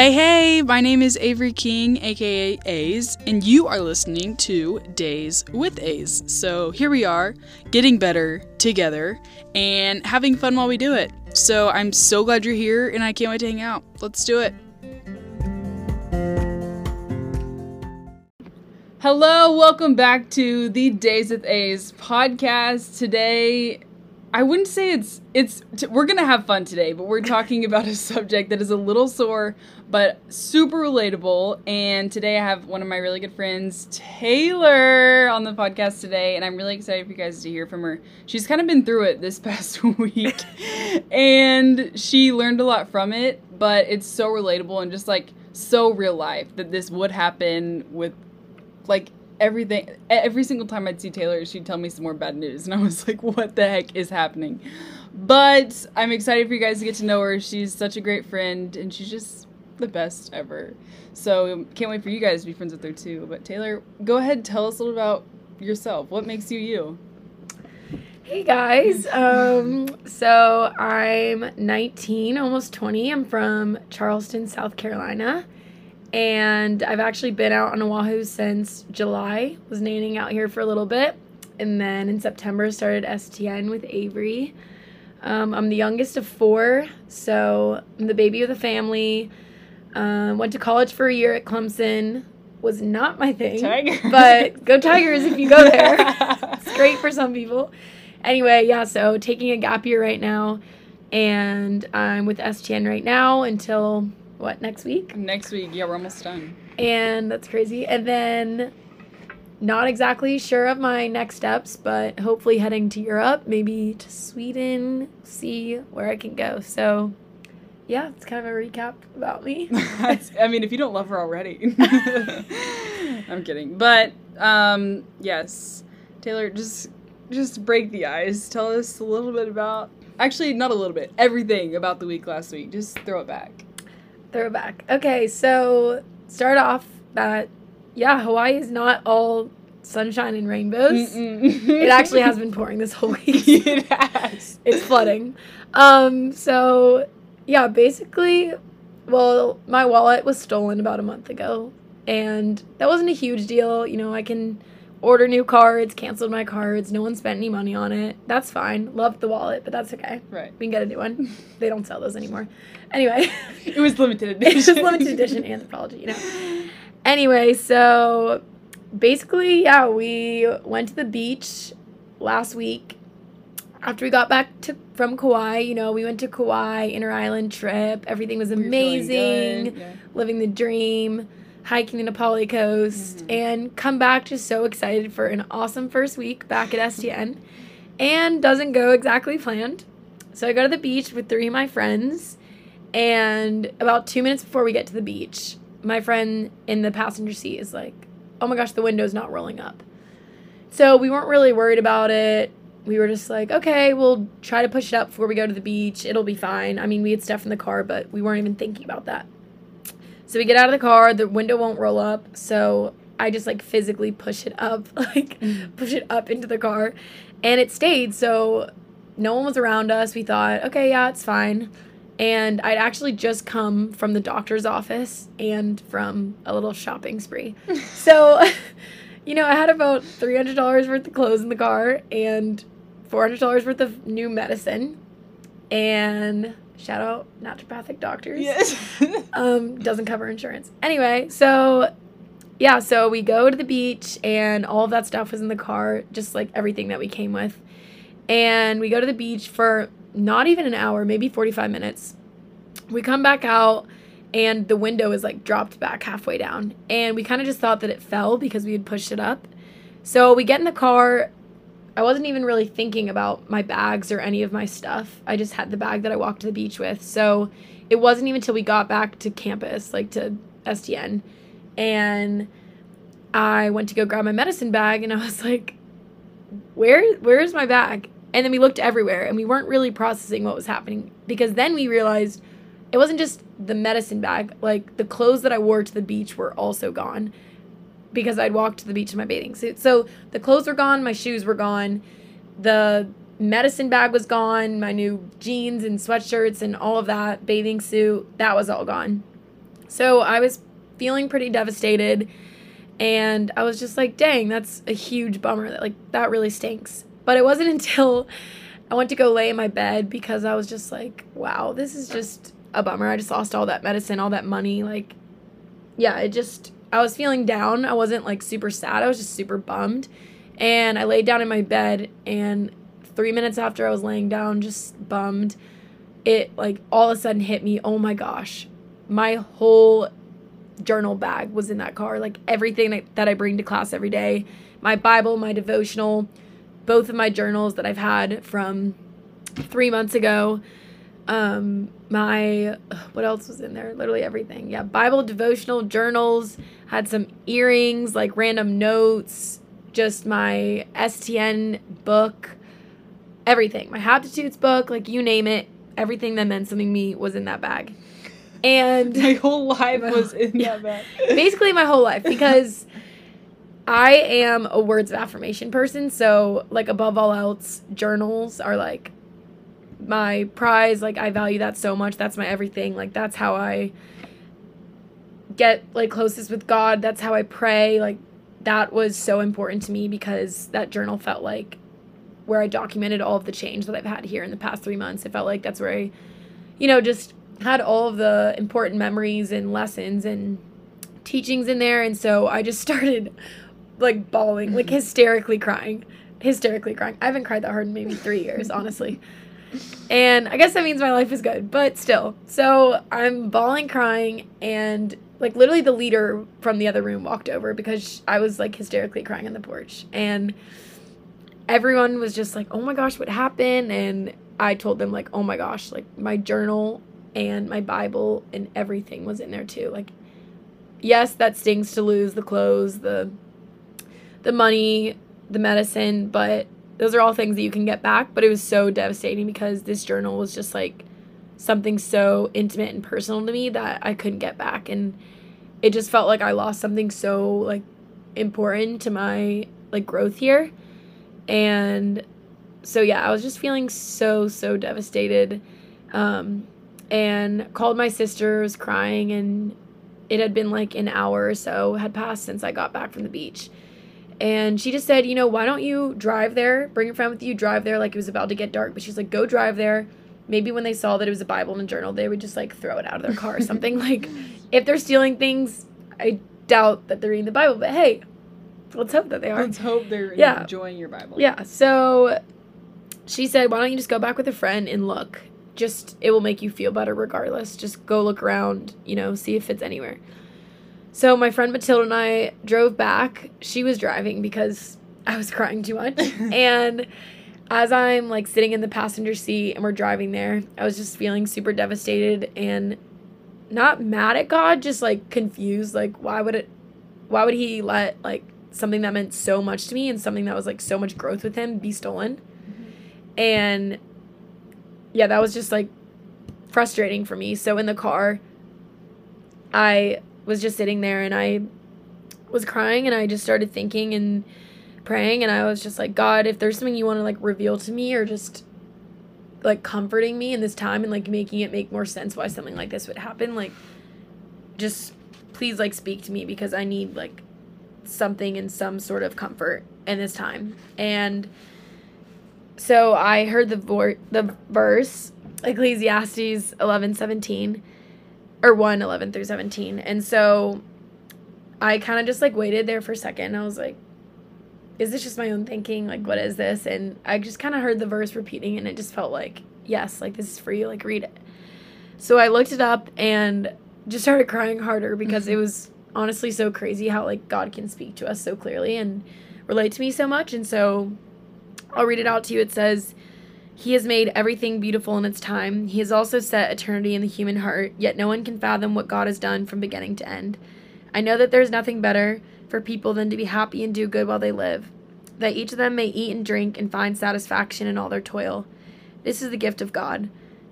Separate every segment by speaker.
Speaker 1: Hey, hey, my name is Avery King, aka A's, and you are listening to Days with A's. So here we are, getting better together and having fun while we do it. So I'm so glad you're here and I can't wait to hang out. Let's do it. Hello, welcome back to the Days with A's podcast. Today I wouldn't say it's it's t- we're gonna have fun today, but we're talking about a subject that is a little sore but super relatable. And today I have one of my really good friends, Taylor, on the podcast today, and I'm really excited for you guys to hear from her. She's kind of been through it this past week, and she learned a lot from it. But it's so relatable and just like so real life that this would happen with like everything every single time I'd see Taylor, she'd tell me some more bad news, and I was like, "What the heck is happening?" But I'm excited for you guys to get to know her. She's such a great friend, and she's just the best ever. So can't wait for you guys to be friends with her too. But Taylor, go ahead, tell us a little about yourself. What makes you you?
Speaker 2: Hey guys, um, so I'm 19, almost 20. I'm from Charleston, South Carolina and I've actually been out on Oahu since July. Was nannying out here for a little bit, and then in September started STN with Avery. Um, I'm the youngest of four, so I'm the baby of the family. Um, went to college for a year at Clemson. Was not my thing,
Speaker 1: Tigers.
Speaker 2: but go Tigers if you go there. it's great for some people. Anyway, yeah. So taking a gap year right now, and I'm with STN right now until what next week?
Speaker 1: Next week, yeah, we're almost done.
Speaker 2: And that's crazy. And then not exactly sure of my next steps, but hopefully heading to Europe, maybe to Sweden, see where I can go. So yeah, it's kind of a recap about me.
Speaker 1: I mean, if you don't love her already. I'm kidding. But um yes. Taylor, just just break the ice. Tell us a little bit about actually not a little bit, everything about the week last week. Just throw it back.
Speaker 2: Throwback. Okay, so start off that yeah, Hawaii is not all sunshine and rainbows. it actually has been pouring this whole week.
Speaker 1: it has.
Speaker 2: It's flooding. Um, so yeah, basically, well, my wallet was stolen about a month ago, and that wasn't a huge deal. You know, I can order new cards, canceled my cards, no one spent any money on it. That's fine. Loved the wallet, but that's okay.
Speaker 1: Right.
Speaker 2: We can get a new one. they don't sell those anymore. Anyway.
Speaker 1: It was limited edition.
Speaker 2: it was limited edition Anthropologie, you know. Anyway, so basically, yeah, we went to the beach last week after we got back to from Kauai. You know, we went to Kauai, inter island trip. Everything was
Speaker 1: We were feeling
Speaker 2: amazing.
Speaker 1: yeah.
Speaker 2: Living the dream, hiking the Napali coast,
Speaker 1: Mhm.
Speaker 2: and come back just so excited for an awesome first week back at STN. And doesn't go exactly planned. So I go to the beach with three of my friends, and about two minutes before we get to the beach, my friend in the passenger seat is like, "Oh my gosh, the window's not rolling up." So we weren't really worried about it. We were just like, "Okay, we'll try to push it up before we go to the beach. It'll be fine." I mean, we had stuff in the car, but we weren't even thinking about that. So we get out of the car, the window won't roll up, so I just like physically push it up, like mm-hmm. push it up into the car, and it stayed. So no one was around us. We thought, okay, yeah, it's fine. And I'd actually just come from the doctor's office and from a little shopping spree. so, you know, I had about $300 worth of clothes in the car and $400 worth of new medicine. And shout out naturopathic doctors
Speaker 1: Yes.
Speaker 2: um, doesn't cover insurance. Anyway, so yeah, so we go to the beach and all of that stuff was in the car, just like everything that we came with. And we go to the beach for not even an hour, maybe 45 minutes. We come back out and the window is like dropped back halfway down. And we kind of just thought that it fell because we had pushed it up. So we get in the car. I wasn't even really thinking about my bags or any of my stuff. I just had the bag that I walked to the beach with. So it wasn't even until we got back to campus, like to STN, and I went to go grab my medicine bag, and I was like, "Where, where is my bag?" And then we looked everywhere, and we weren't really processing what was happening because then we realized it wasn't just the medicine bag; like the clothes that I wore to the beach were also gone because I'd walked to the beach in my bathing suit. So the clothes were gone, my shoes were gone, the medicine bag was gone, my new jeans and sweatshirts and all of that, bathing suit, that was all gone. So I was feeling pretty devastated and I was just like, dang, that's a huge bummer. That like that really stinks. But it wasn't until I went to go lay in my bed because I was just like, wow, this is just a bummer. I just lost all that medicine, all that money. Like, yeah, it just, I was feeling down. I wasn't like super sad. I was just super bummed. And I laid down in my bed, and three minutes after I was laying down, just bummed, it like all of a sudden hit me oh my gosh, my whole journal bag was in that car. Like everything that I bring to class every day my Bible, my devotional, both of my journals that I've had from three months ago. Um, my what else was in there? Literally everything. Yeah, Bible, devotional, journals, had some earrings, like random notes, just my STN book, everything. My Habitudes book, like you name it, everything that meant something to me was in that bag. And
Speaker 1: my whole life was in yeah, that bag.
Speaker 2: Basically my whole life because I am a words of affirmation person, so like above all else, journals are like my prize. Like I value that so much. That's my everything. Like that's how I get like closest with God. That's how I pray. Like that was so important to me because that journal felt like where I documented all of the change that I've had here in the past 3 months. It felt like that's where I you know, just had all of the important memories and lessons and teachings in there and so I just started like bawling, like hysterically crying, hysterically crying. I haven't cried that hard in maybe three years, honestly. And I guess that means my life is good, but still. So I'm bawling, crying, and like literally the leader from the other room walked over because I was like hysterically crying on the porch. And everyone was just like, oh my gosh, what happened? And I told them, like, oh my gosh, like my journal and my Bible and everything was in there too. Like, yes, that stings to lose the clothes, the the money, the medicine, but those are all things that you can get back. But it was so devastating because this journal was just like something so intimate and personal to me that I couldn't get back. And it just felt like I lost something so like important to my like growth here. And so yeah, I was just feeling so, so devastated. Um, and called my sister, was crying, and it had been like an hour or so had passed since I got back from the beach. And she just said, you know, why don't you drive there, bring a friend with you, drive there like it was about to get dark. But she's like, go drive there. Maybe when they saw that it was a Bible and a journal, they would just like throw it out of their car or something. like, if they're stealing things, I doubt that they're reading the Bible. But hey, let's hope that they are.
Speaker 1: Let's hope they're yeah. enjoying your Bible.
Speaker 2: Yeah. So she said, why don't you just go back with a friend and look? Just, it will make you feel better regardless. Just go look around, you know, see if it's anywhere. So my friend Matilda and I drove back. She was driving because I was crying too much. and as I'm like sitting in the passenger seat and we're driving there, I was just feeling super devastated and not mad at God, just like confused. Like why would it why would he let like something that meant so much to me and something that was like so much growth with him be stolen? Mm-hmm. And yeah, that was just like frustrating for me. So in the car, I was just sitting there and I was crying and I just started thinking and praying and I was just like, God, if there's something you want to like reveal to me or just like comforting me in this time and like making it make more sense why something like this would happen, like just please like speak to me because I need like something and some sort of comfort in this time. And so I heard the the verse Ecclesiastes 11:17 or 1 11 through 17 and so i kind of just like waited there for a second. I was like is this just my own thinking? Like what is this? And i just kind of heard the verse repeating and it just felt like yes like this is for you. Like read it. So i looked it up and just started crying harder because mm-hmm. it was honestly so crazy how like god can speak to us so clearly and relate to me so much. And so i'll read it out to you. It says he has made everything beautiful in its time. He has also set eternity in the human heart, yet no one can fathom what God has done from beginning to end. I know that there is nothing better for people than to be happy and do good while they live, that each of them may eat and drink and find satisfaction in all their toil. This is the gift of God.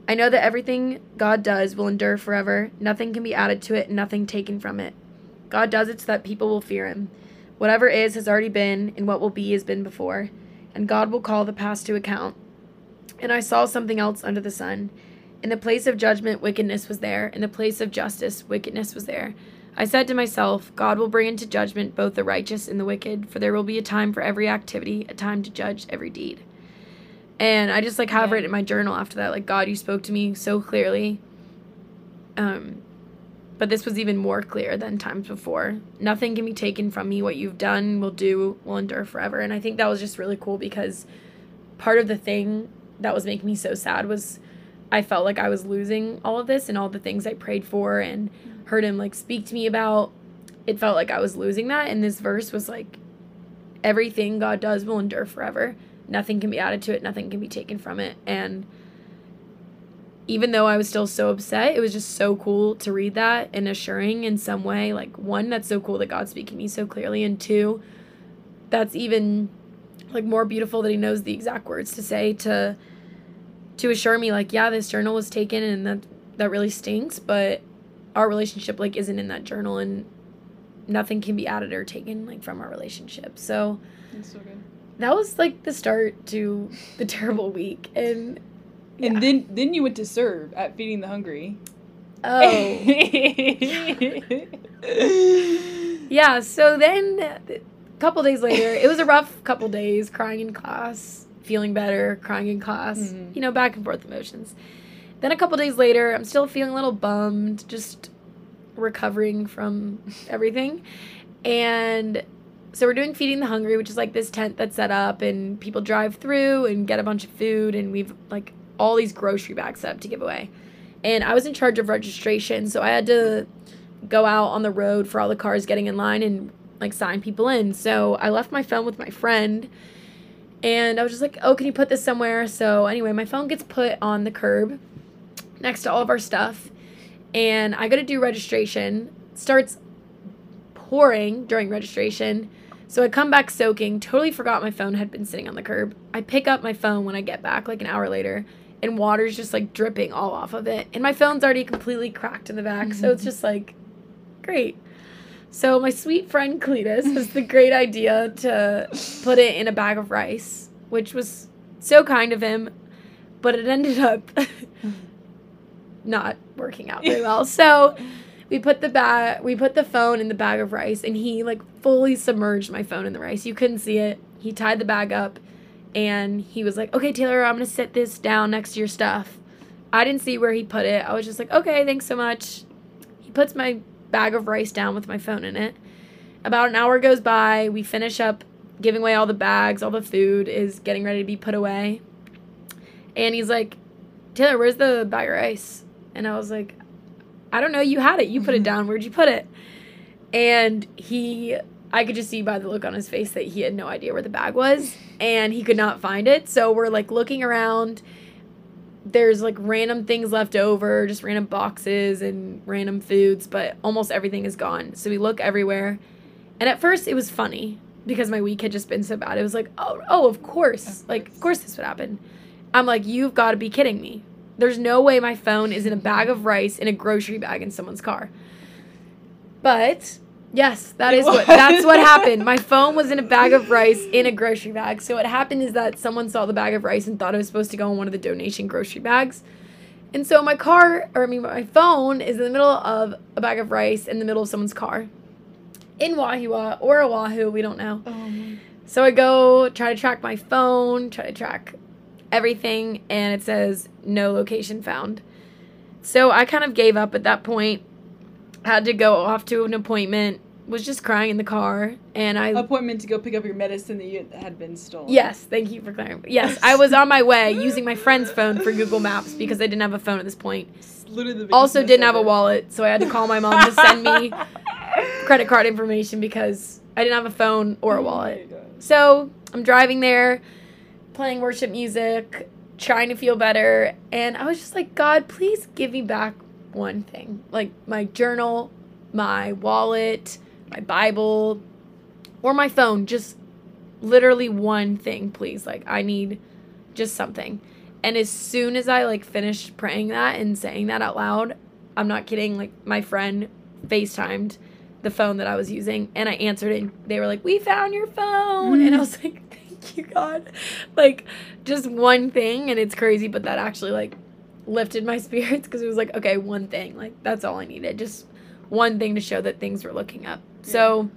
Speaker 2: I know that everything God does will endure forever. Nothing can be added to it, nothing taken from it. God does it so that people will fear him. Whatever is has already been, and what will be has been before. And God will call the past to account. And I saw something else under the sun. In the place of judgment, wickedness was there. In the place of justice, wickedness was there. I said to myself, God will bring into judgment both the righteous and the wicked, for there will be a time for every activity, a time to judge every deed. And I just like have
Speaker 1: Yeah.
Speaker 2: written in my journal after that, like God, you spoke to me so clearly. Um, but this was even more clear than times before. Nothing can be taken from me. What you've done will do will endure forever. And I think that was just really cool because part of the thing that was making me so sad was I felt like I was losing all of this and all the things I prayed for and heard him like speak to me about. It felt like I was losing that. And this verse was like, everything God does will endure forever. Nothing can be added to it, nothing can be taken from it. And even though I was still so upset, it was just so cool to read that and assuring in some way. Like, one, that's so cool that God's speaking to me so clearly. And two, that's even like more beautiful that he knows the exact words to say to to assure me like yeah this journal was taken and that that really stinks but our relationship like isn't in that journal and nothing can be added or taken like from our relationship so
Speaker 1: That's so good.
Speaker 2: that was like the start to the terrible week and
Speaker 1: And then then you went to serve at Feeding the Hungry.
Speaker 2: oh yeah so then couple days later it was a rough couple days crying in class feeling better crying in class
Speaker 1: Mhm.
Speaker 2: you know back and forth emotions. Then a couple days later i'm still feeling a little bummed just recovering from everything. And so we're doing feeding the hungry which is like this tent that's set up and people drive through and get a bunch of food and we've like all these grocery bags set up to give away. And i was in charge of registration so i had to go out on the road for all the cars getting in line and like sign people in. So i left my phone with my friend and i was just like oh can you put this somewhere? So anyway my phone gets put on the curb next to all of our stuff and i go to do registration. Starts pouring during registration. So i come back soaking. Totally forgot my phone had been sitting on the curb. I pick up my phone when i get back like an hour later and water's just like dripping all off of it. And my phone's already completely cracked in the back so it's mm-hmm. just like great so my sweet friend cletus has the great idea to put it in a bag of rice which was so kind of him but it ended up not working out very well. So we put the bag we put the phone in the bag of rice and he like fully submerged my phone in the rice. You couldn't see it. He tied the bag up and he was like okay taylor i'm gonna set this down next to your stuff. I didn't see where he put it. I was just like okay thanks so much. He puts my bag of rice down with my phone in it about an hour goes by we finish up giving away all the bags all the food is getting ready to be put away and he's like taylor where's the bag of rice and i was like I don't know, you had it. You put it mm-hmm. down. Where'd you put it? And he, I could just see by the look on his face that he had no idea where the bag was and he could not find it. So we're like looking around. There's like random things left over, just random boxes and random foods, but almost everything is gone. So we look everywhere. And at first it was funny because my week had just been so bad. It was like, oh, oh, of course. Like, of
Speaker 1: course.
Speaker 2: course this would happen. I'm like, you've got to be kidding me. There's no way my phone is in a bag of rice in a grocery bag in someone's car. But yes, that
Speaker 1: It
Speaker 2: is what that's what happened. My phone was in a bag of rice in a grocery bag. So what happened is that someone saw the bag of rice and thought it was supposed to go in one of the donation grocery bags. And so my car, or I mean my phone is in the middle of a bag of rice in the middle of someone's car. In Wahiawa or Oahu, we don't know.
Speaker 1: Oh.
Speaker 2: So I go try to track my phone, try to track everything, and it says no location found. So I kind of gave up at that point. Had to go off to an appointment. Was just crying in the car, and I
Speaker 1: Appointment to go pick up your medicine that you had been stolen.
Speaker 2: yes, thank you for clarifying. Yes, I was on my way using my friend's phone for Google Maps because I didn't have a phone at this point.
Speaker 1: Literally the
Speaker 2: Also, didn't have a wallet, so I had to call my mom to send me credit card information because I didn't have a phone or a wallet. So I'm driving there, playing worship music, trying to feel better, and I was just like, God, please give me back one thing. Like my journal, my wallet, my Bible, or my phone. Just literally one thing, please. Like I need just something. And as soon as I like finished praying that and saying that out loud, I'm not kidding, like my friend FaceTimed the phone that I was using and I answered it and they were like, We found your phone and I mm. was like, Thank you, God. Like just one thing and it's crazy, but that actually like lifted my spirits because it was like, okay, one thing. Like that's all I needed. Just one thing to show that things were looking up. So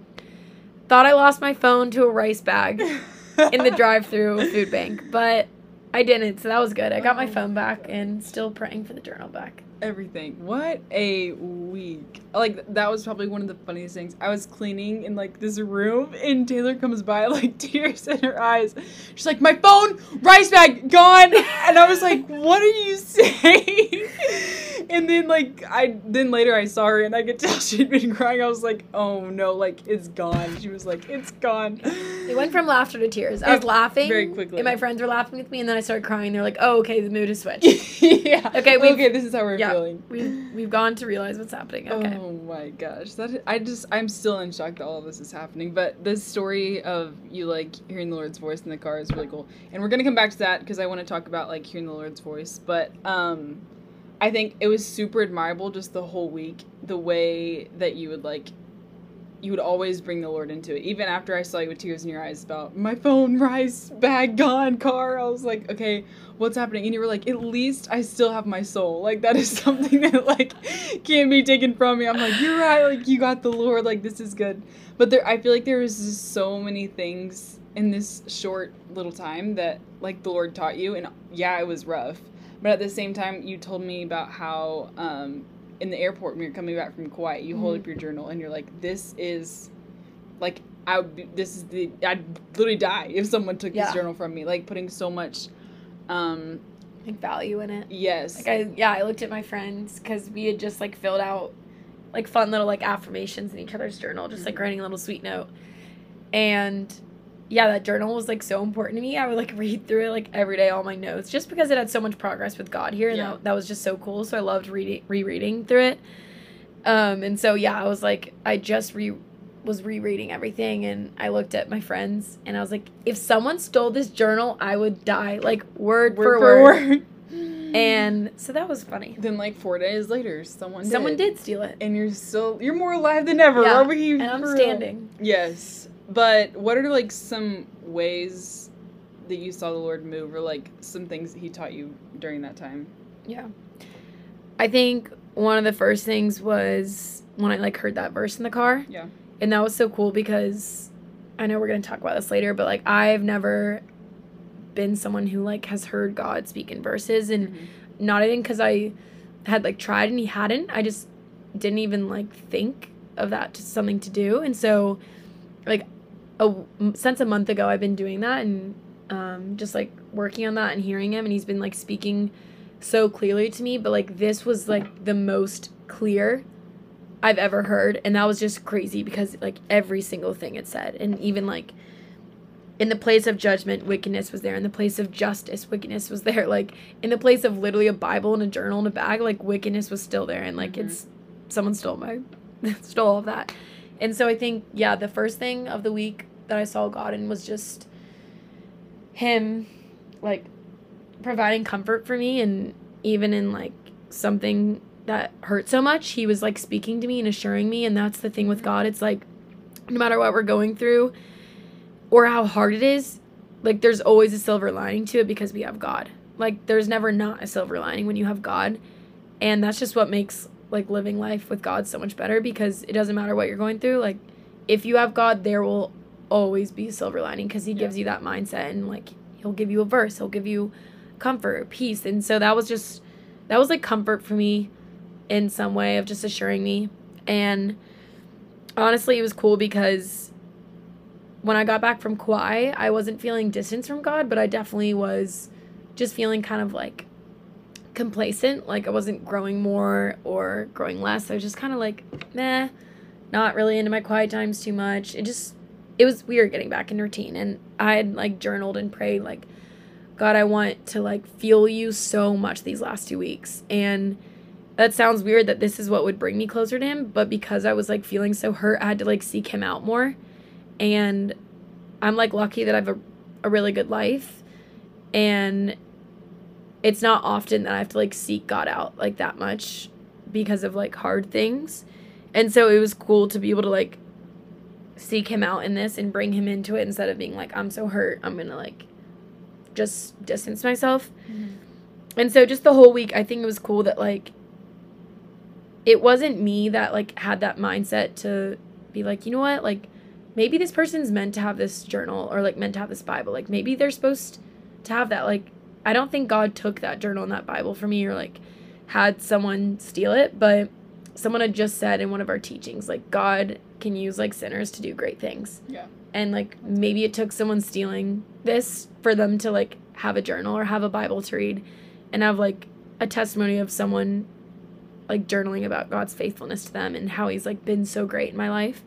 Speaker 2: thought I lost my phone to a rice bag in the drive-through food bank, but I didn't. So that was good. I got my
Speaker 1: Oh
Speaker 2: phone back and still praying for the journal back.
Speaker 1: everything. What a week. Like that was probably one of the funniest things. I was cleaning in like this room and Taylor comes by like tears in her eyes. She's like, "My phone, rice bag gone." And I was like, "What are you saying?" And then like I then later I saw her and I could tell she'd been crying. I was like, "Oh no, like it's gone." She was like, "It's gone."
Speaker 2: It went from laughter to tears. I was laughing
Speaker 1: very quickly.
Speaker 2: and my friends were laughing with me, and then I started crying. They're like, "Oh, okay, the mood has switched."
Speaker 1: yeah.
Speaker 2: Okay,
Speaker 1: okay, this is how we're
Speaker 2: yeah.
Speaker 1: feeling.
Speaker 2: we've we've gone to realize what's happening. Okay.
Speaker 1: Oh my gosh, that I just I'm still in shock that all of this is happening. But the story of you like hearing the Lord's voice in the car is really cool, and we're gonna come back to that because I want to talk about like hearing the Lord's voice. But um, I think it was super admirable just the whole week the way that you would like. You would always bring the Lord into it, even after I saw you with tears in your eyes about my phone, rice bag gone, car. I was like, okay, what's happening and you were like at least i still have my soul like that is something that like can't be taken from me i'm like you're right like you got the lord like this is good but there i feel like there was just so many things in this short little time that like the lord taught you and yeah it was rough but at the same time you told me about how um in the airport when you're coming back from Kauai, you hold
Speaker 2: Mhm.
Speaker 1: up your journal and you're like, "This is, like, I would. Be, this is the. I'd literally die if someone took
Speaker 2: Yeah.
Speaker 1: this journal from me. Like, putting so much, um,
Speaker 2: Like value in it.
Speaker 1: yes,
Speaker 2: Like I yeah, I looked at my friends because we had just like filled out like fun little like affirmations in each other's journal, just like
Speaker 1: Mhm.
Speaker 2: writing a little sweet note. And yeah, that journal was like so important to me. I would like read through it like every day, all my notes, just because it had so much progress with God here, and
Speaker 1: Yeah.
Speaker 2: that, that was just so cool. So I loved reading, rereading through it. Um, and so yeah, I was like, I just re was rereading everything, and I looked at my friends, and I was like, if someone stole this journal, I would die, like word, for word. And so that was funny.
Speaker 1: then like four days later, someone
Speaker 2: Someone did steal it.
Speaker 1: and you're still you're more alive than ever.
Speaker 2: Yeah,
Speaker 1: Are we?
Speaker 2: And I'm
Speaker 1: for
Speaker 2: standing.
Speaker 1: Yes, but what are like some ways that you saw the Lord move, or like some things that He taught you during that time?
Speaker 2: Yeah. I think one of the first things was when I like heard that verse in the car.
Speaker 1: Yeah.
Speaker 2: And that was so cool because I know we're going to talk about this later, but like I've never been someone who like has heard God speak in verses and
Speaker 1: Mhm.
Speaker 2: not even cuz I had like tried and he hadn't. I just didn't even like think of that to something to do. And so like a since a month ago I've been doing that and um just like working on that and hearing him and he's been like speaking so clearly to me, but like this was like the most clear I've ever heard and that was just crazy because like every single thing it said and even like in the place of judgment wickedness was there in the place of justice wickedness was there like in the place of literally a bible and a journal and a bag like wickedness was still there and like
Speaker 1: Mhm.
Speaker 2: it's someone stole my stole all of that and so i think yeah the first thing of the week that i saw god in was just him like providing comfort for me and even in like something that hurt so much he was like speaking to me and assuring me and that's the thing with god. It's like no matter what we're going through or how hard it is like there's always a silver lining to it because we have god. Like there's never not a silver lining when you have god and that's just what makes like living life with god so much better because it doesn't matter what you're going through. Like if you have god there will always be a silver lining because he
Speaker 1: Yeah.
Speaker 2: gives you that mindset and like he'll give you a verse he'll give you comfort peace and so that was just that was like comfort for me in some way of just assuring me and honestly it was cool because when I got back from Kauai, I wasn't feeling distance from God, but I definitely was just feeling kind of like complacent. Like I wasn't growing more or growing less. I was just kind of like, nah, not really into my quiet times too much. It just, it was weird getting back in routine. And I had like journaled and prayed, like, God, I want to like feel you so much these last two weeks. And that sounds weird that this is what would bring me closer to him, but because I was like feeling so hurt, I had to like seek him out more and I'm like lucky that I have a, a really good life and it's not often that I have to like seek God out like that much because of like hard things. And so it was cool to be able to like seek him out in this and bring him into it instead of being like I'm so hurt, I'm to like just distance myself. Mm-hmm. and so just the whole week, I think it was cool that like it wasn't me that like had that mindset to be like, you know what, like maybe this person's meant to have this journal or like meant to have this Bible. Like maybe they're supposed to have that. Like I don't think God took that journal and that Bible for me or like had someone steal it, but someone had just said in one of our teachings, like God can use like sinners to do great things.
Speaker 1: Yeah.
Speaker 2: And like maybe it took someone stealing this for them to like have a journal or have a Bible to read and have like a testimony of someone like journaling about God's faithfulness to them and how he's like been so great in my life.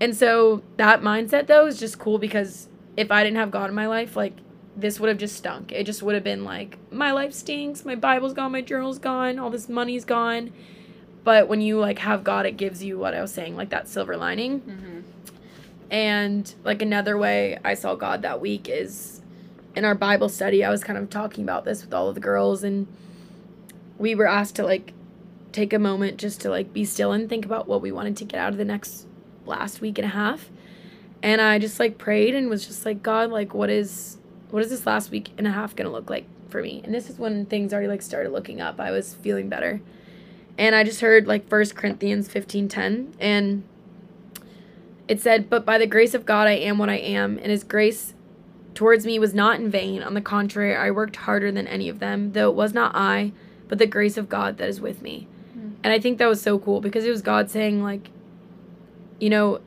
Speaker 2: And so that mindset though is just cool because if I didn't have God in my life, like this would have just stunk. It just would have been like my life stinks, my Bible's gone, my journal's gone, all this money's gone. But when you like have God, it gives you what I was saying, like that silver lining.
Speaker 1: Mm-hmm.
Speaker 2: And like another way I saw God that week is in our Bible study. I was kind of talking about this with all of the girls, and we were asked to like take a moment just to like be still and think about what we wanted to get out of the next last week and a half. And I just like prayed and was just like, God, like what is what is this last week and a half gonna look like for me? And this is when things already like started looking up. I was feeling better. And I just heard like First Corinthians fifteen ten and it said, But by the grace of God I am what I am, and his grace towards me was not in vain. On the contrary, I worked harder than any of them, though it was not I, but the grace of God that is with me. Hmm. And I think that was so cool because it was God saying, like, you know,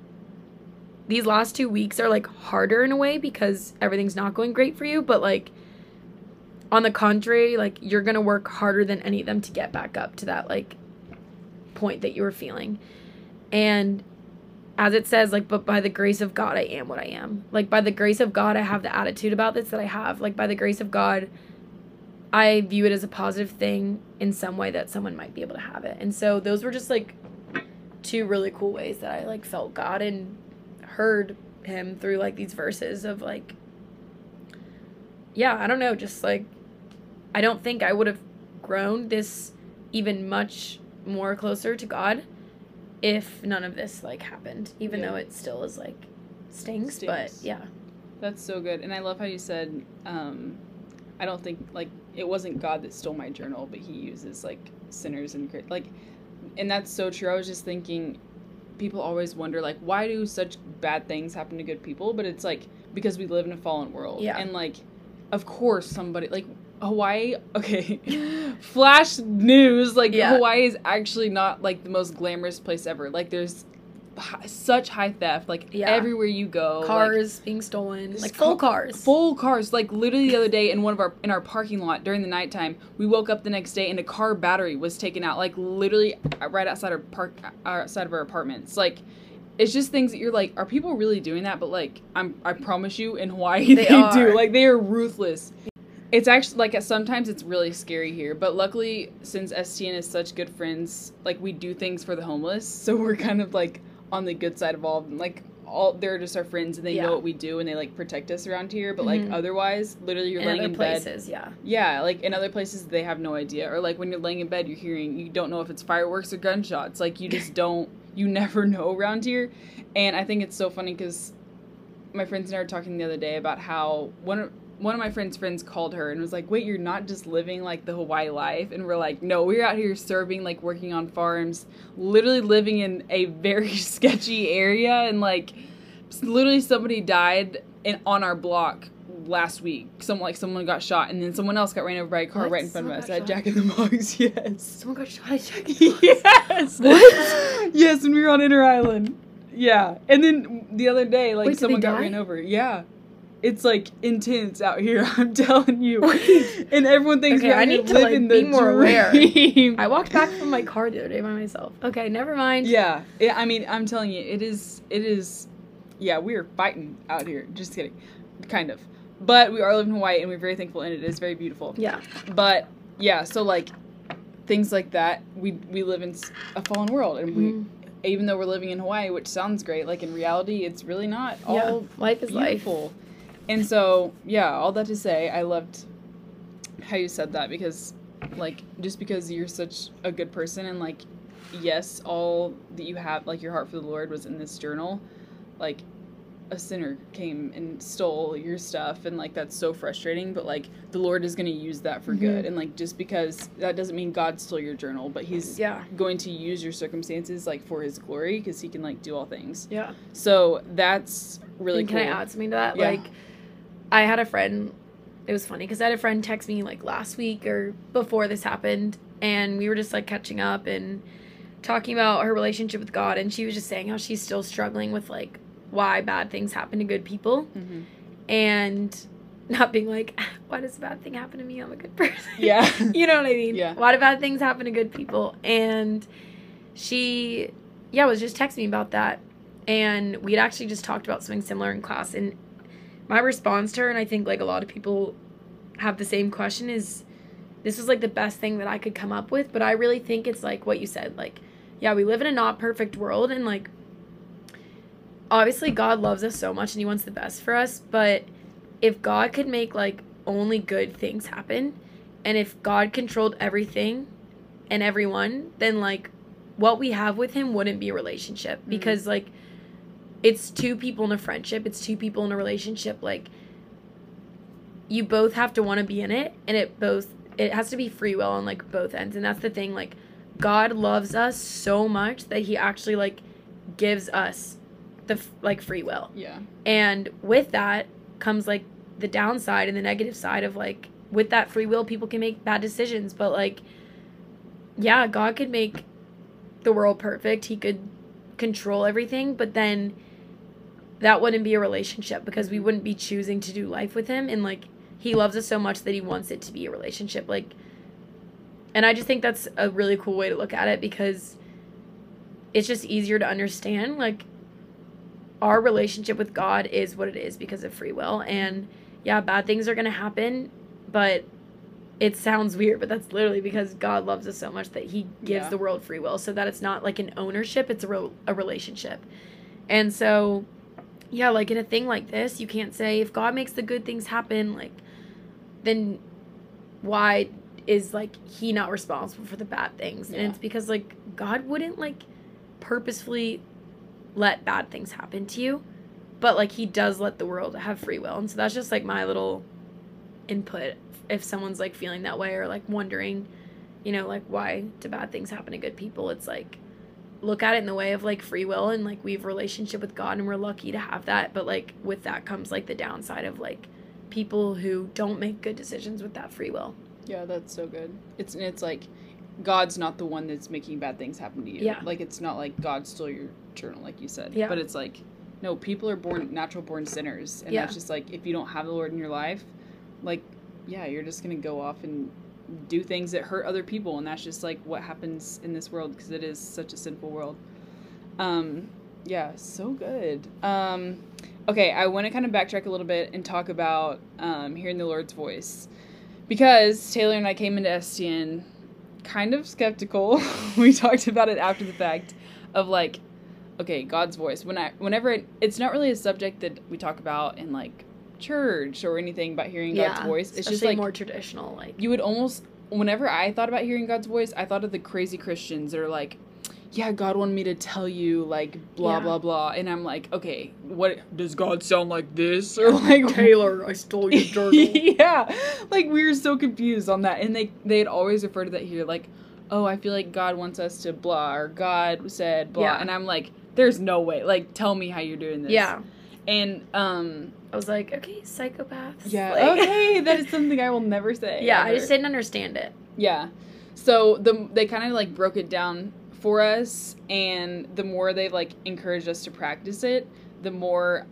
Speaker 2: these last two weeks are like harder in a way because everything's not going great for you, but like, on the contrary, like, you're gonna work harder than any of them to get back up to that, like, point that you were feeling. And as it says, like, but by the grace of God, I am what I am. Like, by the grace of God, I have the attitude about this that I have. Like, by the grace of God, I view it as a positive thing in some way that someone might be able to have it. And so those were just like two really cool ways that I like felt God and heard him through like these verses of like yeah, I don't know, just like I don't think I would have grown this even much more closer to God if none of this like happened, even
Speaker 1: Yeah.
Speaker 2: though it still is like stings,
Speaker 1: Stings.
Speaker 2: but yeah.
Speaker 1: That's so good. And I love how you said, um, I don't think, like, it wasn't God that stole my journal, but he uses, like, sinners and, like, and that's so true. I was just thinking, people always wonder, like, why do such bad things happen to good people? But it's, like, because we live in a fallen world.
Speaker 2: Yeah.
Speaker 1: And, like, of course, somebody, like, Hawaii, okay, flash news, like,
Speaker 2: Yeah.
Speaker 1: Hawaii is actually not, like, the most glamorous place ever. Like, there's hi- such high theft, like,
Speaker 2: Yeah.
Speaker 1: everywhere you go. like,
Speaker 2: Cars being stolen, like full
Speaker 1: ca-
Speaker 2: cars.
Speaker 1: full cars like literally the other day in one of our in our parking lot during the nighttime we woke up the next day and a car battery was taken out like literally right outside our park uh, outside of our apartments like it's just things that you're like are people really doing that but like i'm i promise you in hawaii
Speaker 2: They
Speaker 1: they, do like they are ruthless it's actually like sometimes it's really scary here but luckily since stn is such good friends like we do things for the homeless so we're kind of like on the good side of all of them like all they're just our friends and they
Speaker 2: Yeah.
Speaker 1: know what we do and they like protect us around here but like
Speaker 2: Mhm.
Speaker 1: otherwise literally you're
Speaker 2: in
Speaker 1: laying
Speaker 2: other
Speaker 1: in bed
Speaker 2: places, yeah.
Speaker 1: yeah like in other places they have no idea or like when you're laying in bed you're hearing you don't know if it's fireworks or gunshots like you just don't you never know around here and i think it's so funny because my friends and i were talking the other day about how one of one of my friend's friends called her and was like, "Wait, you're not just living like the Hawaii life." And we're like, "No, we're out here serving, like working on farms, literally living in a very sketchy area and like literally somebody died in on our block last week. Some like someone got shot and then someone else got ran over by a car
Speaker 2: What?
Speaker 1: right in front
Speaker 2: Someone
Speaker 1: of us at
Speaker 2: shot?
Speaker 1: Jack in the Box. Yes.
Speaker 2: Someone got shot at Jack in the Box.
Speaker 1: yes.
Speaker 2: What?
Speaker 1: yes, when we were on Inter Island. Yeah. And then the other day, like
Speaker 2: Wait,
Speaker 1: someone got ran over. Yeah. It's like intense out here, I'm telling you. And everyone thinks
Speaker 2: Okay, I need to, like, be
Speaker 1: the
Speaker 2: more aware.
Speaker 1: dream.
Speaker 2: I walked back from my car the other day by myself. Okay, never mind.
Speaker 1: Yeah, yeah. I mean, I'm telling you, it is. It is. Yeah, we are fighting out here. Just kidding, kind of. But we are living in Hawaii, and we're very thankful, and it is very beautiful.
Speaker 2: Yeah.
Speaker 1: But yeah, so like things like that, we we live in a fallen world, and we
Speaker 2: Mhm.
Speaker 1: even though we're living in Hawaii, which sounds great, like in reality, it's really not all
Speaker 2: yeah. Life is life.
Speaker 1: And so, yeah, all that to say, I loved how you said that because, like, just because you're such a good person and, like, yes, all that you have, like, your heart for the Lord was in this journal, like, a sinner came and stole your stuff and like that's so frustrating but like the lord is going to use that for
Speaker 2: Mhm.
Speaker 1: good and like just because that doesn't mean god stole your journal but he's
Speaker 2: Yeah.
Speaker 1: going to use your circumstances like for his glory because he can like do all things
Speaker 2: Yeah.
Speaker 1: so that's really
Speaker 2: and
Speaker 1: cool
Speaker 2: can I add something to that?
Speaker 1: Yeah.
Speaker 2: Like, I had a friend. It was funny because I had a friend text me like last week or before this happened, and we were just like catching up and talking about her relationship with God, and she was just saying how she's still struggling with like why bad things happen to good people,
Speaker 1: Mhm.
Speaker 2: and not being like, why does a bad thing happen to me? I'm a good person.
Speaker 1: yeah
Speaker 2: you know what I mean?
Speaker 1: Yeah.
Speaker 2: Why do bad things happen to good people? And she, yeah, was just texting me about that. And we had actually just talked about something similar in class. And my response to her, and I think like a lot of people have the same question, is this was like the best thing that I could come up with. But I really think it's like what you said. Like, yeah, we live in a not perfect world. And like, obviously, God loves us so much and He wants the best for us. But if God could make like only good things happen, and if God controlled everything and everyone, then like what we have with him wouldn't be a relationship
Speaker 1: Mhm.
Speaker 2: because like it's two people in a friendship, it's two people in a relationship like you both have to want to be in it and it both it has to be free will on like both ends and that's the thing like God loves us so much that he actually like gives us the like free will.
Speaker 1: yeah
Speaker 2: And with that comes like the downside and the negative side of like with that free will people can make bad decisions, but like yeah, God could make the world perfect. He could control everything, but then that wouldn't be a relationship because we mm-hmm. wouldn't be choosing to do life with him and like he loves us so much that he wants it to be a relationship like and I just think that's a really cool way to look at it because it's just easier to understand like our relationship with God is what it is because of free will. And yeah, bad things are going to happen, but it sounds weird, but that's literally because God loves us so much that he gives
Speaker 1: Yeah.
Speaker 2: the world free will so that it's not like an ownership, it's a, ro- a relationship. And so, yeah, like in a thing like this, you can't say if God makes the good things happen, like, then why is like he not responsible for the bad things?
Speaker 1: Yeah.
Speaker 2: And it's because like God wouldn't like purposefully let bad things happen to you, but like he does let the world have free will. And so that's just like my little input if someone's like feeling that way or like wondering, you know, like why do bad things happen to good people? It's like look at it in the way of like free will and like we have relationship with God and we're lucky to have that, but like with that comes like the downside of like people who don't make good decisions with that free will.
Speaker 1: Yeah, that's so good. It's and it's like God's not the one that's making bad things happen to you.
Speaker 2: Yeah.
Speaker 1: Like it's not like God stole your journal, like you said.
Speaker 2: Yeah.
Speaker 1: But it's like, no, people are born natural born sinners, and
Speaker 2: Yeah.
Speaker 1: that's just like if you don't have the Lord in your life, like, yeah, you're just gonna go off and do things that hurt other people, and that's just like what happens in this world because it is such a sinful world. Um, yeah, so good. Um, okay, I want to kind of backtrack a little bit and talk about um, hearing the Lord's voice because Taylor and I came into STN kind of skeptical. we talked about it after the fact of like, okay, God's voice. When I, whenever it, it's not really a subject that we talk about in like church or anything about hearing God's voice. It's just like
Speaker 2: more traditional like
Speaker 1: you would almost whenever I thought about hearing God's voice, I thought of the crazy Christians that are like, yeah, God wanted me to tell you like blah
Speaker 2: Yeah.
Speaker 1: blah blah, and I'm like, okay, what does God sound like this or like
Speaker 2: Taylor, I stole your journal.
Speaker 1: yeah, like we were so confused on that, and they they'd always refer to that here like, oh, I feel like God wants us to blah or God said blah,
Speaker 2: Yeah.
Speaker 1: and I'm like, there's no way, like tell me how you're doing this,
Speaker 2: yeah.
Speaker 1: and um
Speaker 2: I was like, okay, psychopaths.
Speaker 1: yeah,
Speaker 2: Like-
Speaker 1: okay, that is something I will never say.
Speaker 2: yeah, I just didn't understand it.
Speaker 1: Yeah. So the they kind of like broke it down for us and the more they like encouraged us to practice it, the more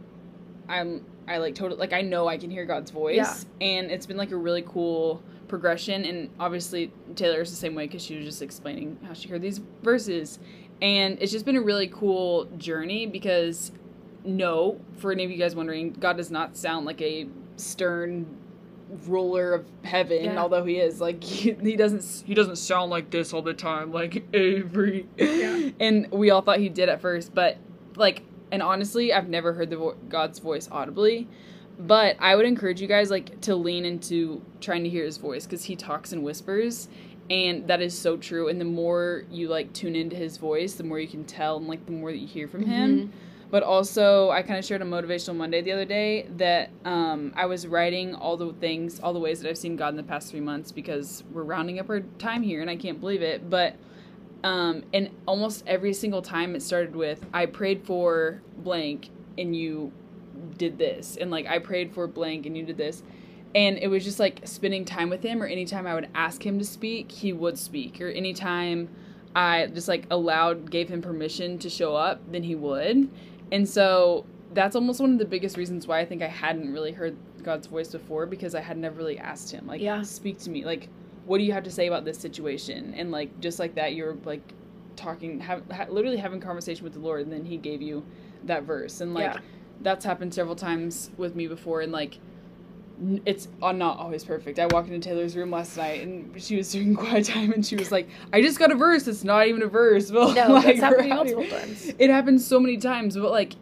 Speaker 1: I'm I like totally like I know I can hear God's voice
Speaker 2: Yeah.
Speaker 1: and it's been like a really cool progression and obviously Taylor is the same way cuz she was just explaining how she heard these verses and it's just been a really cool journey because no, for any of you guys wondering, God does not sound like a stern ruler of heaven
Speaker 2: Yeah.
Speaker 1: although he is like he, he doesn't he doesn't sound like this all the time like Avery
Speaker 2: Yeah.
Speaker 1: and we all thought he did at first but like and honestly I've never heard the vo- God's voice audibly but I would encourage you guys like to lean into trying to hear his voice cuz he talks in whispers and that is so true and the more you like tune into his voice the more you can tell and like the more that you hear from him mm-hmm. But also, I kind of shared a motivational Monday the other day that um, I was writing all the things, all the ways that I've seen God in the past three months because we're rounding up our time here, and I can't believe it. But um, and almost every single time it started with I prayed for blank and you did this, and like I prayed for blank and you did this, and it was just like spending time with him. Or anytime I would ask him to speak, he would speak. Or anytime I just like allowed, gave him permission to show up, then he would. And so that's almost one of the biggest reasons why I think I hadn't really heard God's voice before because I had never really asked him like
Speaker 2: Yeah.
Speaker 1: speak to me like what do you have to say about this situation and like just like that you're like talking have ha- literally having conversation with the Lord and then he gave you that verse and like
Speaker 2: Yeah.
Speaker 1: that's happened several times with me before and like it's uh, not always perfect. I walked into Taylor's room last night and she was doing quiet time and she was like, "I just got a verse. It's not even a verse." But
Speaker 2: No,
Speaker 1: like,
Speaker 2: that's happened to me
Speaker 1: we're out here-
Speaker 2: multiple times.
Speaker 1: It happens so many times, but like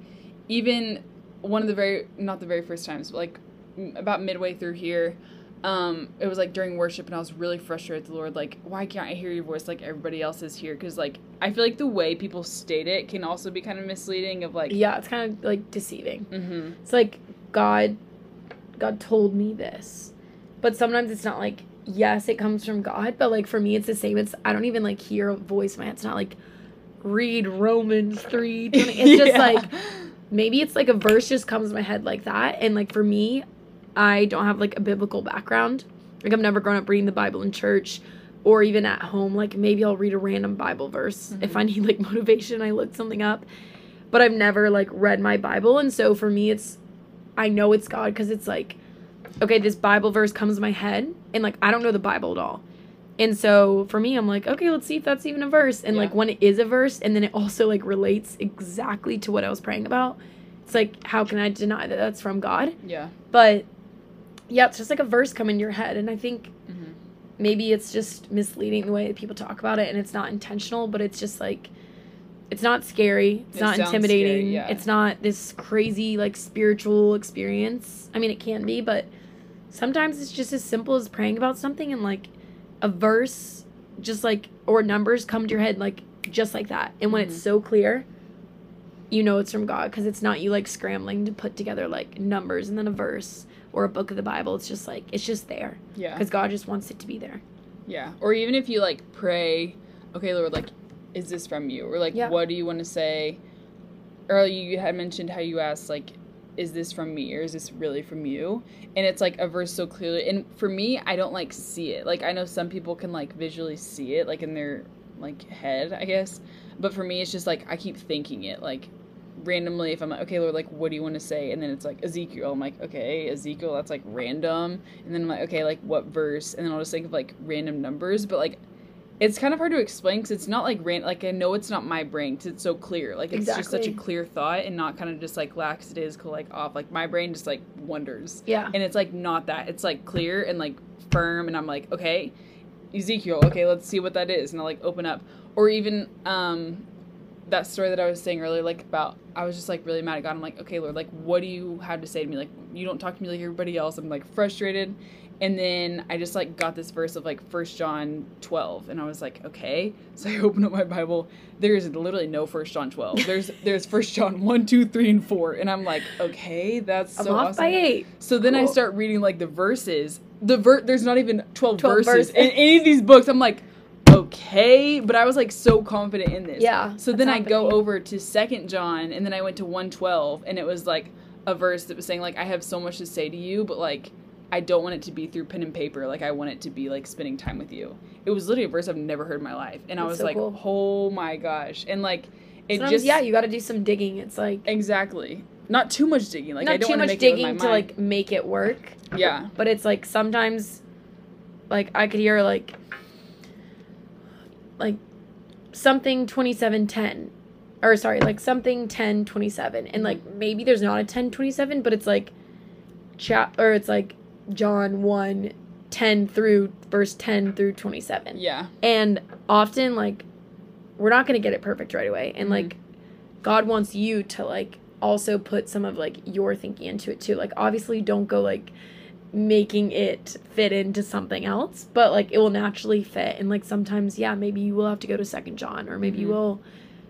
Speaker 1: even one of the very not the very first times, but like m- about midway through here, um, it was like during worship and I was really frustrated with the Lord. Like, why can't I hear your voice like everybody else is here? Because like I feel like the way people state it can also be kind of misleading. Of like,
Speaker 2: Yeah, it's kind of like deceiving.
Speaker 1: mm-hmm.
Speaker 2: It's like God God told me this. But sometimes it's not like yes, it comes from God, but like for me it's the same. It's I don't even like hear a voice in my head. It's not like read Romans 3. It's just
Speaker 1: Yeah.
Speaker 2: like maybe it's like a verse just comes to my head like that and like for me I don't have like a biblical background. Like I've never grown up reading the Bible in church or even at home. Like maybe I'll read a random Bible verse if mm-hmm. I need like motivation. I look something up, but I've never like read my Bible, and so for me, it's I know it's God because it's like okay, this Bible verse comes to my head, and like I don't know the Bible at all. And so for me, I'm like, okay, let's see if that's even a verse. And like when it is a verse, and then it also like relates exactly to what I was praying about, it's like, how can I deny that that's from God?
Speaker 1: yeah.
Speaker 2: But yeah, it's just like a verse come in your head. And I think
Speaker 1: Mm-hmm.
Speaker 2: maybe it's just misleading the way that people talk about it and it's not intentional, but it's just like, it's not scary. It's
Speaker 1: It
Speaker 2: not intimidating.
Speaker 1: scary, yeah.
Speaker 2: It's not this crazy, like, spiritual experience. I mean, it can be, but sometimes it's just as simple as praying about something and, like, a verse, just like, or numbers come to your head, like, just like that. And when
Speaker 1: Mhm.
Speaker 2: it's so clear, you know it's from God because it's not you, like, scrambling to put together, like, numbers and then a verse or a book of the Bible. It's just like, it's just there
Speaker 1: Yeah.
Speaker 2: because God just wants it to be there.
Speaker 1: Yeah. Or even if you like pray, okay, Lord, like, is this from you? Or like,
Speaker 2: Yeah.
Speaker 1: what do you want to say? Earlier, you had mentioned how you asked, like, is this from me or is this really from you? And it's like a verse so clearly. And for me, I don't like see it. Like, I know some people can like visually see it, like in their like head, I guess. But for me, it's just like I keep thinking it, like randomly if I'm like, okay, Lord, like, what do you want to say? And then it's like Ezekiel. I'm like, okay, Ezekiel, that's like random. And then I'm like, okay, like what verse? And then I'll just think of like random numbers. But like, it's kind of hard to explain because it's not like ran. Like I know it's not my brain 'cause it's so clear. Like it's just such a clear thought and not kind of just like lax, lackadaisical, like off. Like my brain just like wonders.
Speaker 2: Yeah.
Speaker 1: And it's like not that. It's like clear and like firm. And I'm like, okay, Ezekiel. Okay, let's see what that is. And I'll like open up. Or even um, that story that I was saying earlier, like about I was just like really mad at God. I'm like, okay, Lord, like what do you have to say to me? Like you don't talk to me like everybody else. I'm like frustrated. And then I just like got this verse of like First John 12, and I was like, okay. So I opened up my Bible. There's literally no First John 12. There's there's First John 1, 2, 3, and 4, and I'm like, okay, that's
Speaker 2: I'm
Speaker 1: so
Speaker 2: off
Speaker 1: awesome.
Speaker 2: by eight.
Speaker 1: So then I start reading like the verses. The ver there's not even 12,
Speaker 2: 12
Speaker 1: verses
Speaker 2: verses.
Speaker 1: in any of these books. I'm like, okay, but I was like so confident in this.
Speaker 2: Yeah,
Speaker 1: So then I go over to Second John, and then I went to 112, and it was like a verse that was saying like I have so much to say to you, but like I don't want it to be through pen and paper. Like I want it to be like spending time with you. It was literally a verse I've never heard in my life, and I was
Speaker 2: so
Speaker 1: like,
Speaker 2: cool.
Speaker 1: oh my gosh, and like it
Speaker 2: Sometimes,
Speaker 1: just
Speaker 2: yeah, you got to do some digging. It's like
Speaker 1: exactly not too much digging. Like I
Speaker 2: not
Speaker 1: don't
Speaker 2: too much
Speaker 1: make it with my
Speaker 2: digging to like make it work,
Speaker 1: yeah.
Speaker 2: but it's like sometimes, like I could hear like, like something twenty seven ten, or sorry, like something ten twenty seven, and like mm-hmm. maybe there's not a ten twenty seven, but it's like, chap or it's like John one. 10 through verse 10 through 27
Speaker 1: Yeah.
Speaker 2: and often like we're not going to get it perfect right away and
Speaker 1: Mhm.
Speaker 2: like god wants you to like also put some of like your thinking into it too like obviously don't go like making it fit into something else but like it will naturally fit and like sometimes yeah maybe you will have to go to second john or maybe you
Speaker 1: Mhm.
Speaker 2: will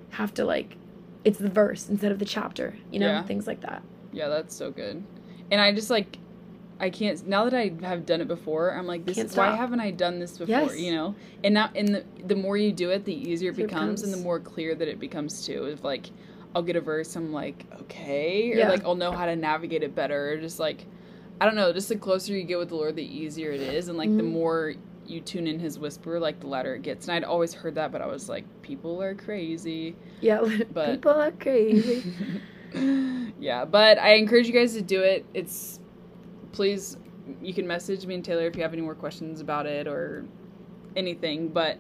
Speaker 2: have to like it's the verse instead of the chapter, you know,
Speaker 1: Yeah.
Speaker 2: things like that.
Speaker 1: Yeah, that's so good. And I just like I can't now that I have done it before, I'm like this
Speaker 2: Can't
Speaker 1: why
Speaker 2: stop.
Speaker 1: haven't I done this before,
Speaker 2: Yes.
Speaker 1: you know? And now and the the more you do it, the easier it
Speaker 2: it
Speaker 1: becomes and the more clear that it becomes too. If like I'll get a verse, I'm like, okay, or
Speaker 2: Yeah.
Speaker 1: like I'll know how to navigate it better, or just like I don't know, just the closer you get with the Lord, the easier it is, and like the
Speaker 2: Mhm.
Speaker 1: more you tune in His whisper, like the louder it gets. And I'd always heard that, but I was like, people are crazy.
Speaker 2: Yeah,
Speaker 1: But-
Speaker 2: people are crazy.
Speaker 1: yeah, but I encourage you guys to do it. It's please you can message me and Taylor if you have any more questions about it or anything. But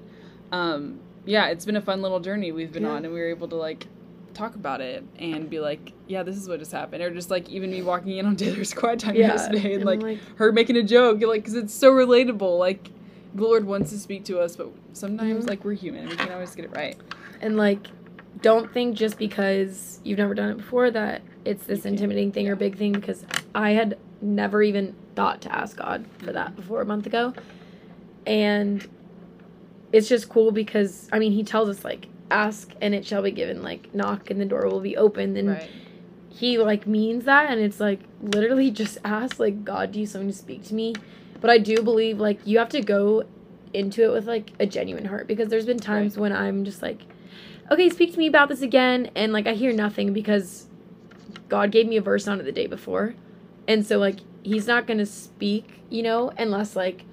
Speaker 1: um yeah, it's been a fun little journey we've been
Speaker 2: Yeah.
Speaker 1: on and we were able to like talk about it and be like, yeah, this is what just happened. Or just like even me walking in on Taylor's quiet time
Speaker 2: yeah,
Speaker 1: yesterday and
Speaker 2: I'm
Speaker 1: like, her making a joke, like, because it's so relatable. Like, the Lord wants to speak to us, but sometimes,
Speaker 2: Mhm.
Speaker 1: like, we're human. We can't always get it right.
Speaker 2: and like, don't think just because you've never done it before that it's this intimidating thing or big thing. Because I had never even thought to ask God for that before a month ago, and it's just cool because I mean He tells us like ask and it shall be given, like knock and the door will be opened, and
Speaker 1: right.
Speaker 2: he like means that and it's like literally just ask like god do you something to speak to me? But i do believe like you have to go into it with like a genuine heart because there's been times when i'm just like okay speak to me about this again. And like i hear nothing because god gave me a verse on it the day before and so like he's not gonna speak you know unless like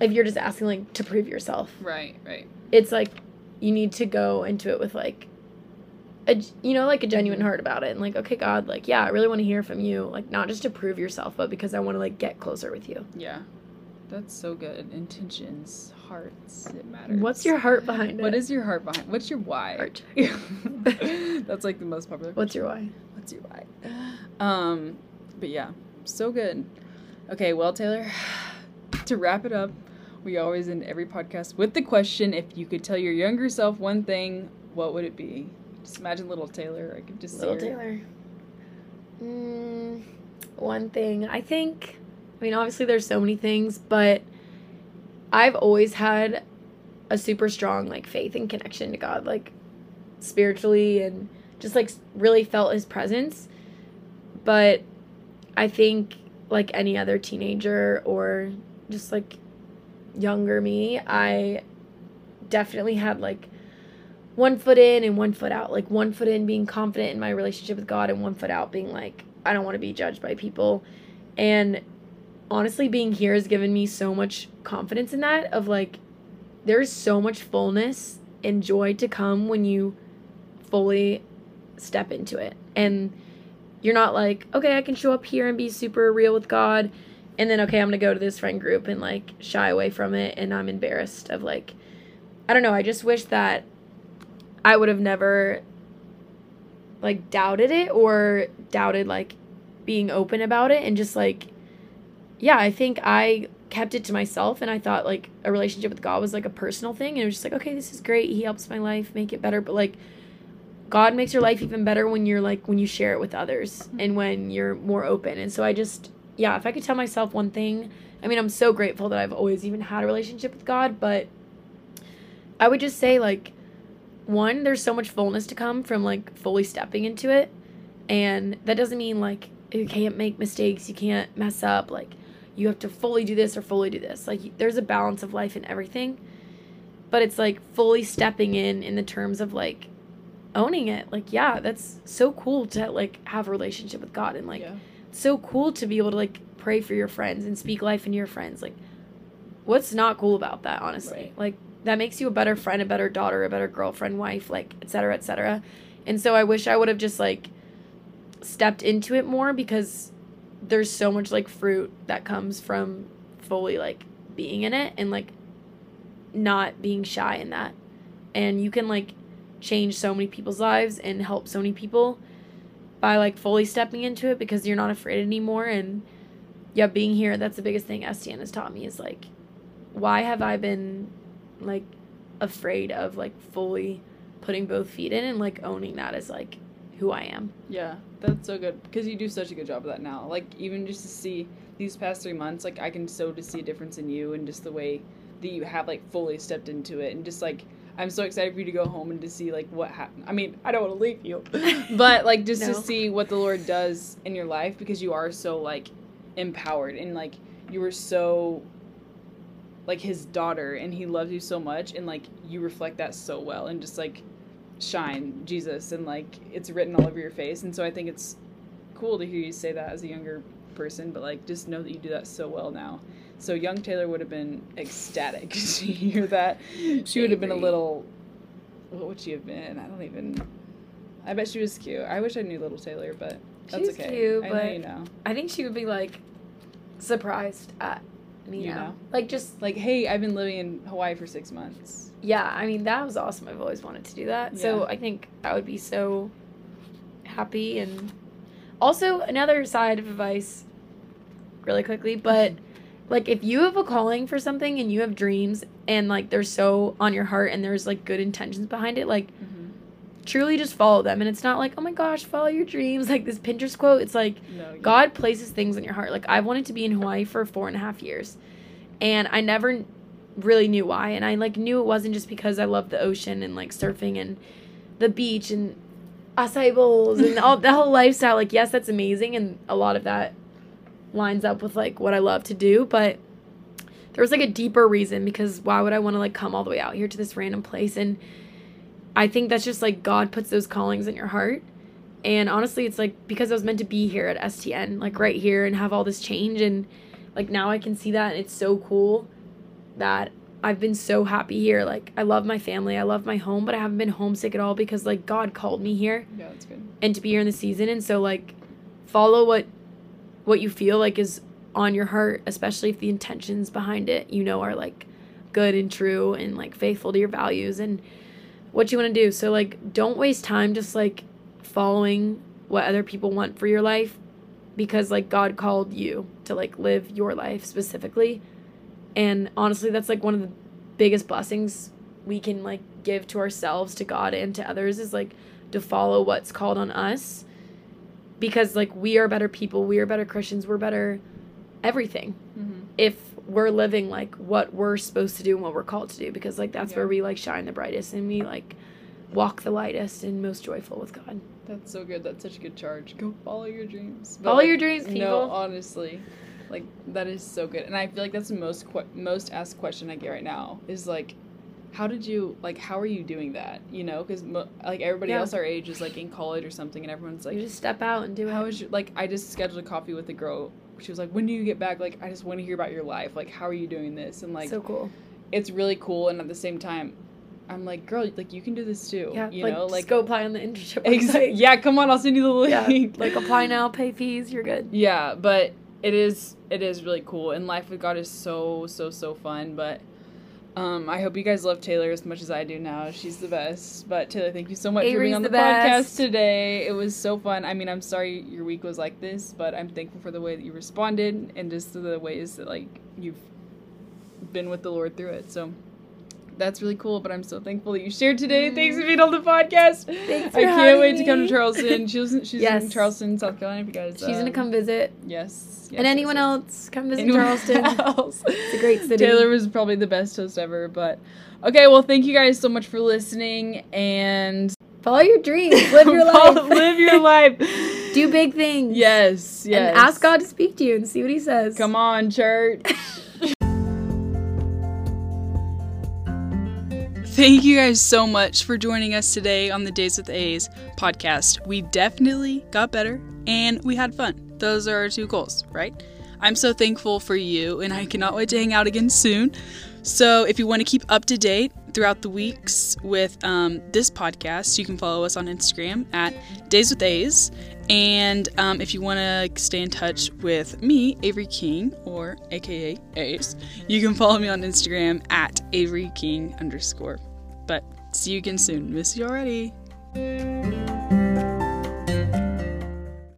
Speaker 2: if you're just asking like to prove yourself
Speaker 1: Right, right.
Speaker 2: it's like you need to go into it with like a you know like a genuine heart about it and like okay god like yeah i really want to hear from you like not just to prove yourself but because i want to like get closer with you
Speaker 1: Yeah. That's so good. Intentions, hearts, it matters.
Speaker 2: what's your heart behind it
Speaker 1: What is your heart behind? What's your why?
Speaker 2: Heart
Speaker 1: That's like the most popular.
Speaker 2: what's your why
Speaker 1: What's your why? Um, but yeah, so good. Okay, well, Taylor, to wrap it up, we always end every podcast with the question: If you could tell your younger self one thing, what would it be? Just imagine little Taylor. I could just
Speaker 2: little
Speaker 1: see her.
Speaker 2: taylor mm, one thing i think i mean obviously there's so many things but i've always had a super strong like faith and connection to god like spiritually and just like really felt his presence but i think like any other teenager or just like younger me i definitely had like one foot in and one foot out. Like one foot in being confident in my relationship with god and one foot out being like i don't want to be judged by people. And honestly being here has given me so much confidence in that of like there's so much fullness and joy to come when you fully step into it. And you're not like okay i can show up here and be super real with god and then okay i'm gonna go to this friend group and like shy away from it and i'm embarrassed of like i don't know i just wish that i would have never like doubted it or doubted like being open about it and just like yeah i think i kept it to myself and i thought like a relationship with god was like a personal thing and it was just like okay this is great he helps my life make it better but like god makes your life even better when you're like when you share it with others mm-hmm. and when you're more open. And so i just yeah if i could tell myself one thing i mean i'm so grateful that i've always even had a relationship with god but i would just say like one there's so much fullness to come from like fully stepping into it. And that doesn't mean like you can't make mistakes you can't mess up like you have to fully do this or fully do this. Like there's a balance of life in everything. But it's like fully stepping in in the terms of like owning it like yeah that's so cool to like have a relationship with god and like
Speaker 1: yeah.
Speaker 2: so cool to be able to like pray for your friends and speak life into your friends like what's not cool about that honestly
Speaker 1: Right.
Speaker 2: like that makes you a better friend a better daughter a better girlfriend wife like etc cetera, etc cetera. and so i wish i would have just like stepped into it more because there's so much like fruit that comes from fully like being in it and like not being shy in that and you can like change so many people's lives and help so many people by like fully stepping into it because you're not afraid anymore and yeah being here that's the biggest thing stn has taught me is like why have i been like afraid of like fully putting both feet in and like owning that as like who i am
Speaker 1: Yeah, that's so good because you do such a good job of that now. Like even just to see these past three months, like I can so to see a difference in you and just the way that you have like fully stepped into it and just like I'm so excited for you to go home and to see like what happened. I mean, I don't want to leave you, but like just
Speaker 2: No.
Speaker 1: to see what the Lord does in your life because you are so like empowered and like you were so like his daughter and he loves you so much and like you reflect that so well and just like shine Jesus and like it's written all over your face and so I think it's cool to hear you say that as a younger person but like just know that you do that so well now. So young Taylor would have been ecstatic to hear that. She would have been a little what would she have been? I don't even I bet she was cute. I wish I knew little Taylor, but that's
Speaker 2: She's
Speaker 1: okay.
Speaker 2: cute,
Speaker 1: I know you know.
Speaker 2: I think she would be like surprised at me
Speaker 1: You
Speaker 2: now.
Speaker 1: know?
Speaker 2: Like just
Speaker 1: Like, hey, I've been living in Hawaii for six months.
Speaker 2: yeah, I mean that was awesome. I've always wanted to do that. So I think I would be so happy and also another side of advice really quickly, but like if you have a calling for something and you have dreams and like they're so on your heart and there's like good intentions behind it, like mm-hmm. truly just follow them and it's not like, "Oh my gosh, follow your dreams." Like this Pinterest quote, it's like
Speaker 1: No,
Speaker 2: God places things in your heart. Like I wanted to be in Hawaii for four and a half years, and I never really knew why. And I like knew it wasn't just because I love the ocean and like surfing and the beach and acai bowls and all the whole lifestyle. Like yes, that's amazing, and a lot of that lines up with like what I love to do. But there was like a deeper reason because why would I want to like come all the way out here to this random place? And I think that's just like God puts those callings in your heart. And honestly, it's like because I was meant to be here at STN, like right here, and have all this change. And like now I can see that. And it's so cool that I've been so happy here. Like I love my family, I love my home, but I haven't been homesick at all because like God called me here
Speaker 1: Yeah, that's good.
Speaker 2: and to be here in the season. And so like follow what what you feel like is on your heart, especially if the intentions behind it, you know, are like good and true and like faithful to your values and what you want to do. So like don't waste time just like following what other people want for your life because like God called you to like live your life specifically. And honestly, that's like one of the biggest blessings we can like give to ourselves, to God, and to others is like to follow what's called on us because like we are better people, we are better Christians, we're better everything
Speaker 1: Mm-hmm.
Speaker 2: if we're living like what we're supposed to do and what we're called to do because like that's
Speaker 1: Yeah.
Speaker 2: where we like shine the brightest and we like walk the lightest and most joyful with God.
Speaker 1: That's so good. That's such a good charge. Go follow your dreams.
Speaker 2: Follow your dreams,
Speaker 1: No, honestly, like that is so good, and I feel like that's the most que- most asked question I get right now is like, how did you like? How are you doing that? You know, because mo- like everybody
Speaker 2: Yeah.
Speaker 1: else our age is like in college or something, and everyone's like,
Speaker 2: you just step out and do it.
Speaker 1: how is your like? I just scheduled a coffee with a girl. She was like, when do you get back? Like, I just want to hear about your life. Like, how are you doing this? And like,
Speaker 2: so cool.
Speaker 1: it's really cool, and at the same time. I'm like, girl, like you can do this too.
Speaker 2: Yeah,
Speaker 1: you
Speaker 2: like,
Speaker 1: know, like
Speaker 2: go apply on the internship.
Speaker 1: Exactly. Yeah, come on, I'll send you the link.
Speaker 2: yeah,
Speaker 1: link.
Speaker 2: like apply now, pay fees, you're good.
Speaker 1: Yeah, but it is it is really cool, and life with God is so so so fun. But um, I hope you guys love Taylor as much as I do now. She's the best. But Taylor, thank you so much for being on the,
Speaker 2: the
Speaker 1: podcast today. It was so fun. I mean, I'm sorry your week was like this, but I'm thankful for the way that you responded and just the ways that like you've been with the Lord through it. So. That's really cool, but I'm so thankful that you shared today. Thanks for being on the podcast.
Speaker 2: Thanks
Speaker 1: I can't wait
Speaker 2: having
Speaker 1: to come to
Speaker 2: me.
Speaker 1: Charleston. She's she's in Charleston, South Carolina. If you guys,
Speaker 2: She's gonna
Speaker 1: uh,
Speaker 2: come visit.
Speaker 1: Yes. yes
Speaker 2: and anyone
Speaker 1: yes, yes.
Speaker 2: else, come visit
Speaker 1: Anyone
Speaker 2: Charleston.
Speaker 1: else.
Speaker 2: It's a great city.
Speaker 1: Taylor was probably the best host ever, but okay. Well, thank you guys so much for listening and
Speaker 2: Follow your dreams, live your life,
Speaker 1: live your life.
Speaker 2: do big things.
Speaker 1: Yes. Yes.
Speaker 2: And ask God to speak to you and see what He says.
Speaker 1: Come on, church. Thank you guys so much for joining us today on the Days with A's podcast. We definitely got better and we had fun. Those are our two goals, right? I'm so thankful for you and I cannot wait to hang out again soon. So, if you want to keep up to date throughout the weeks with um, this podcast, you can follow us on Instagram at Days with A's. And um, if you want to stay in touch with me, Avery King, or AKA Ace, you can follow me on Instagram at Avery King underscore. But see you again soon. Miss you already.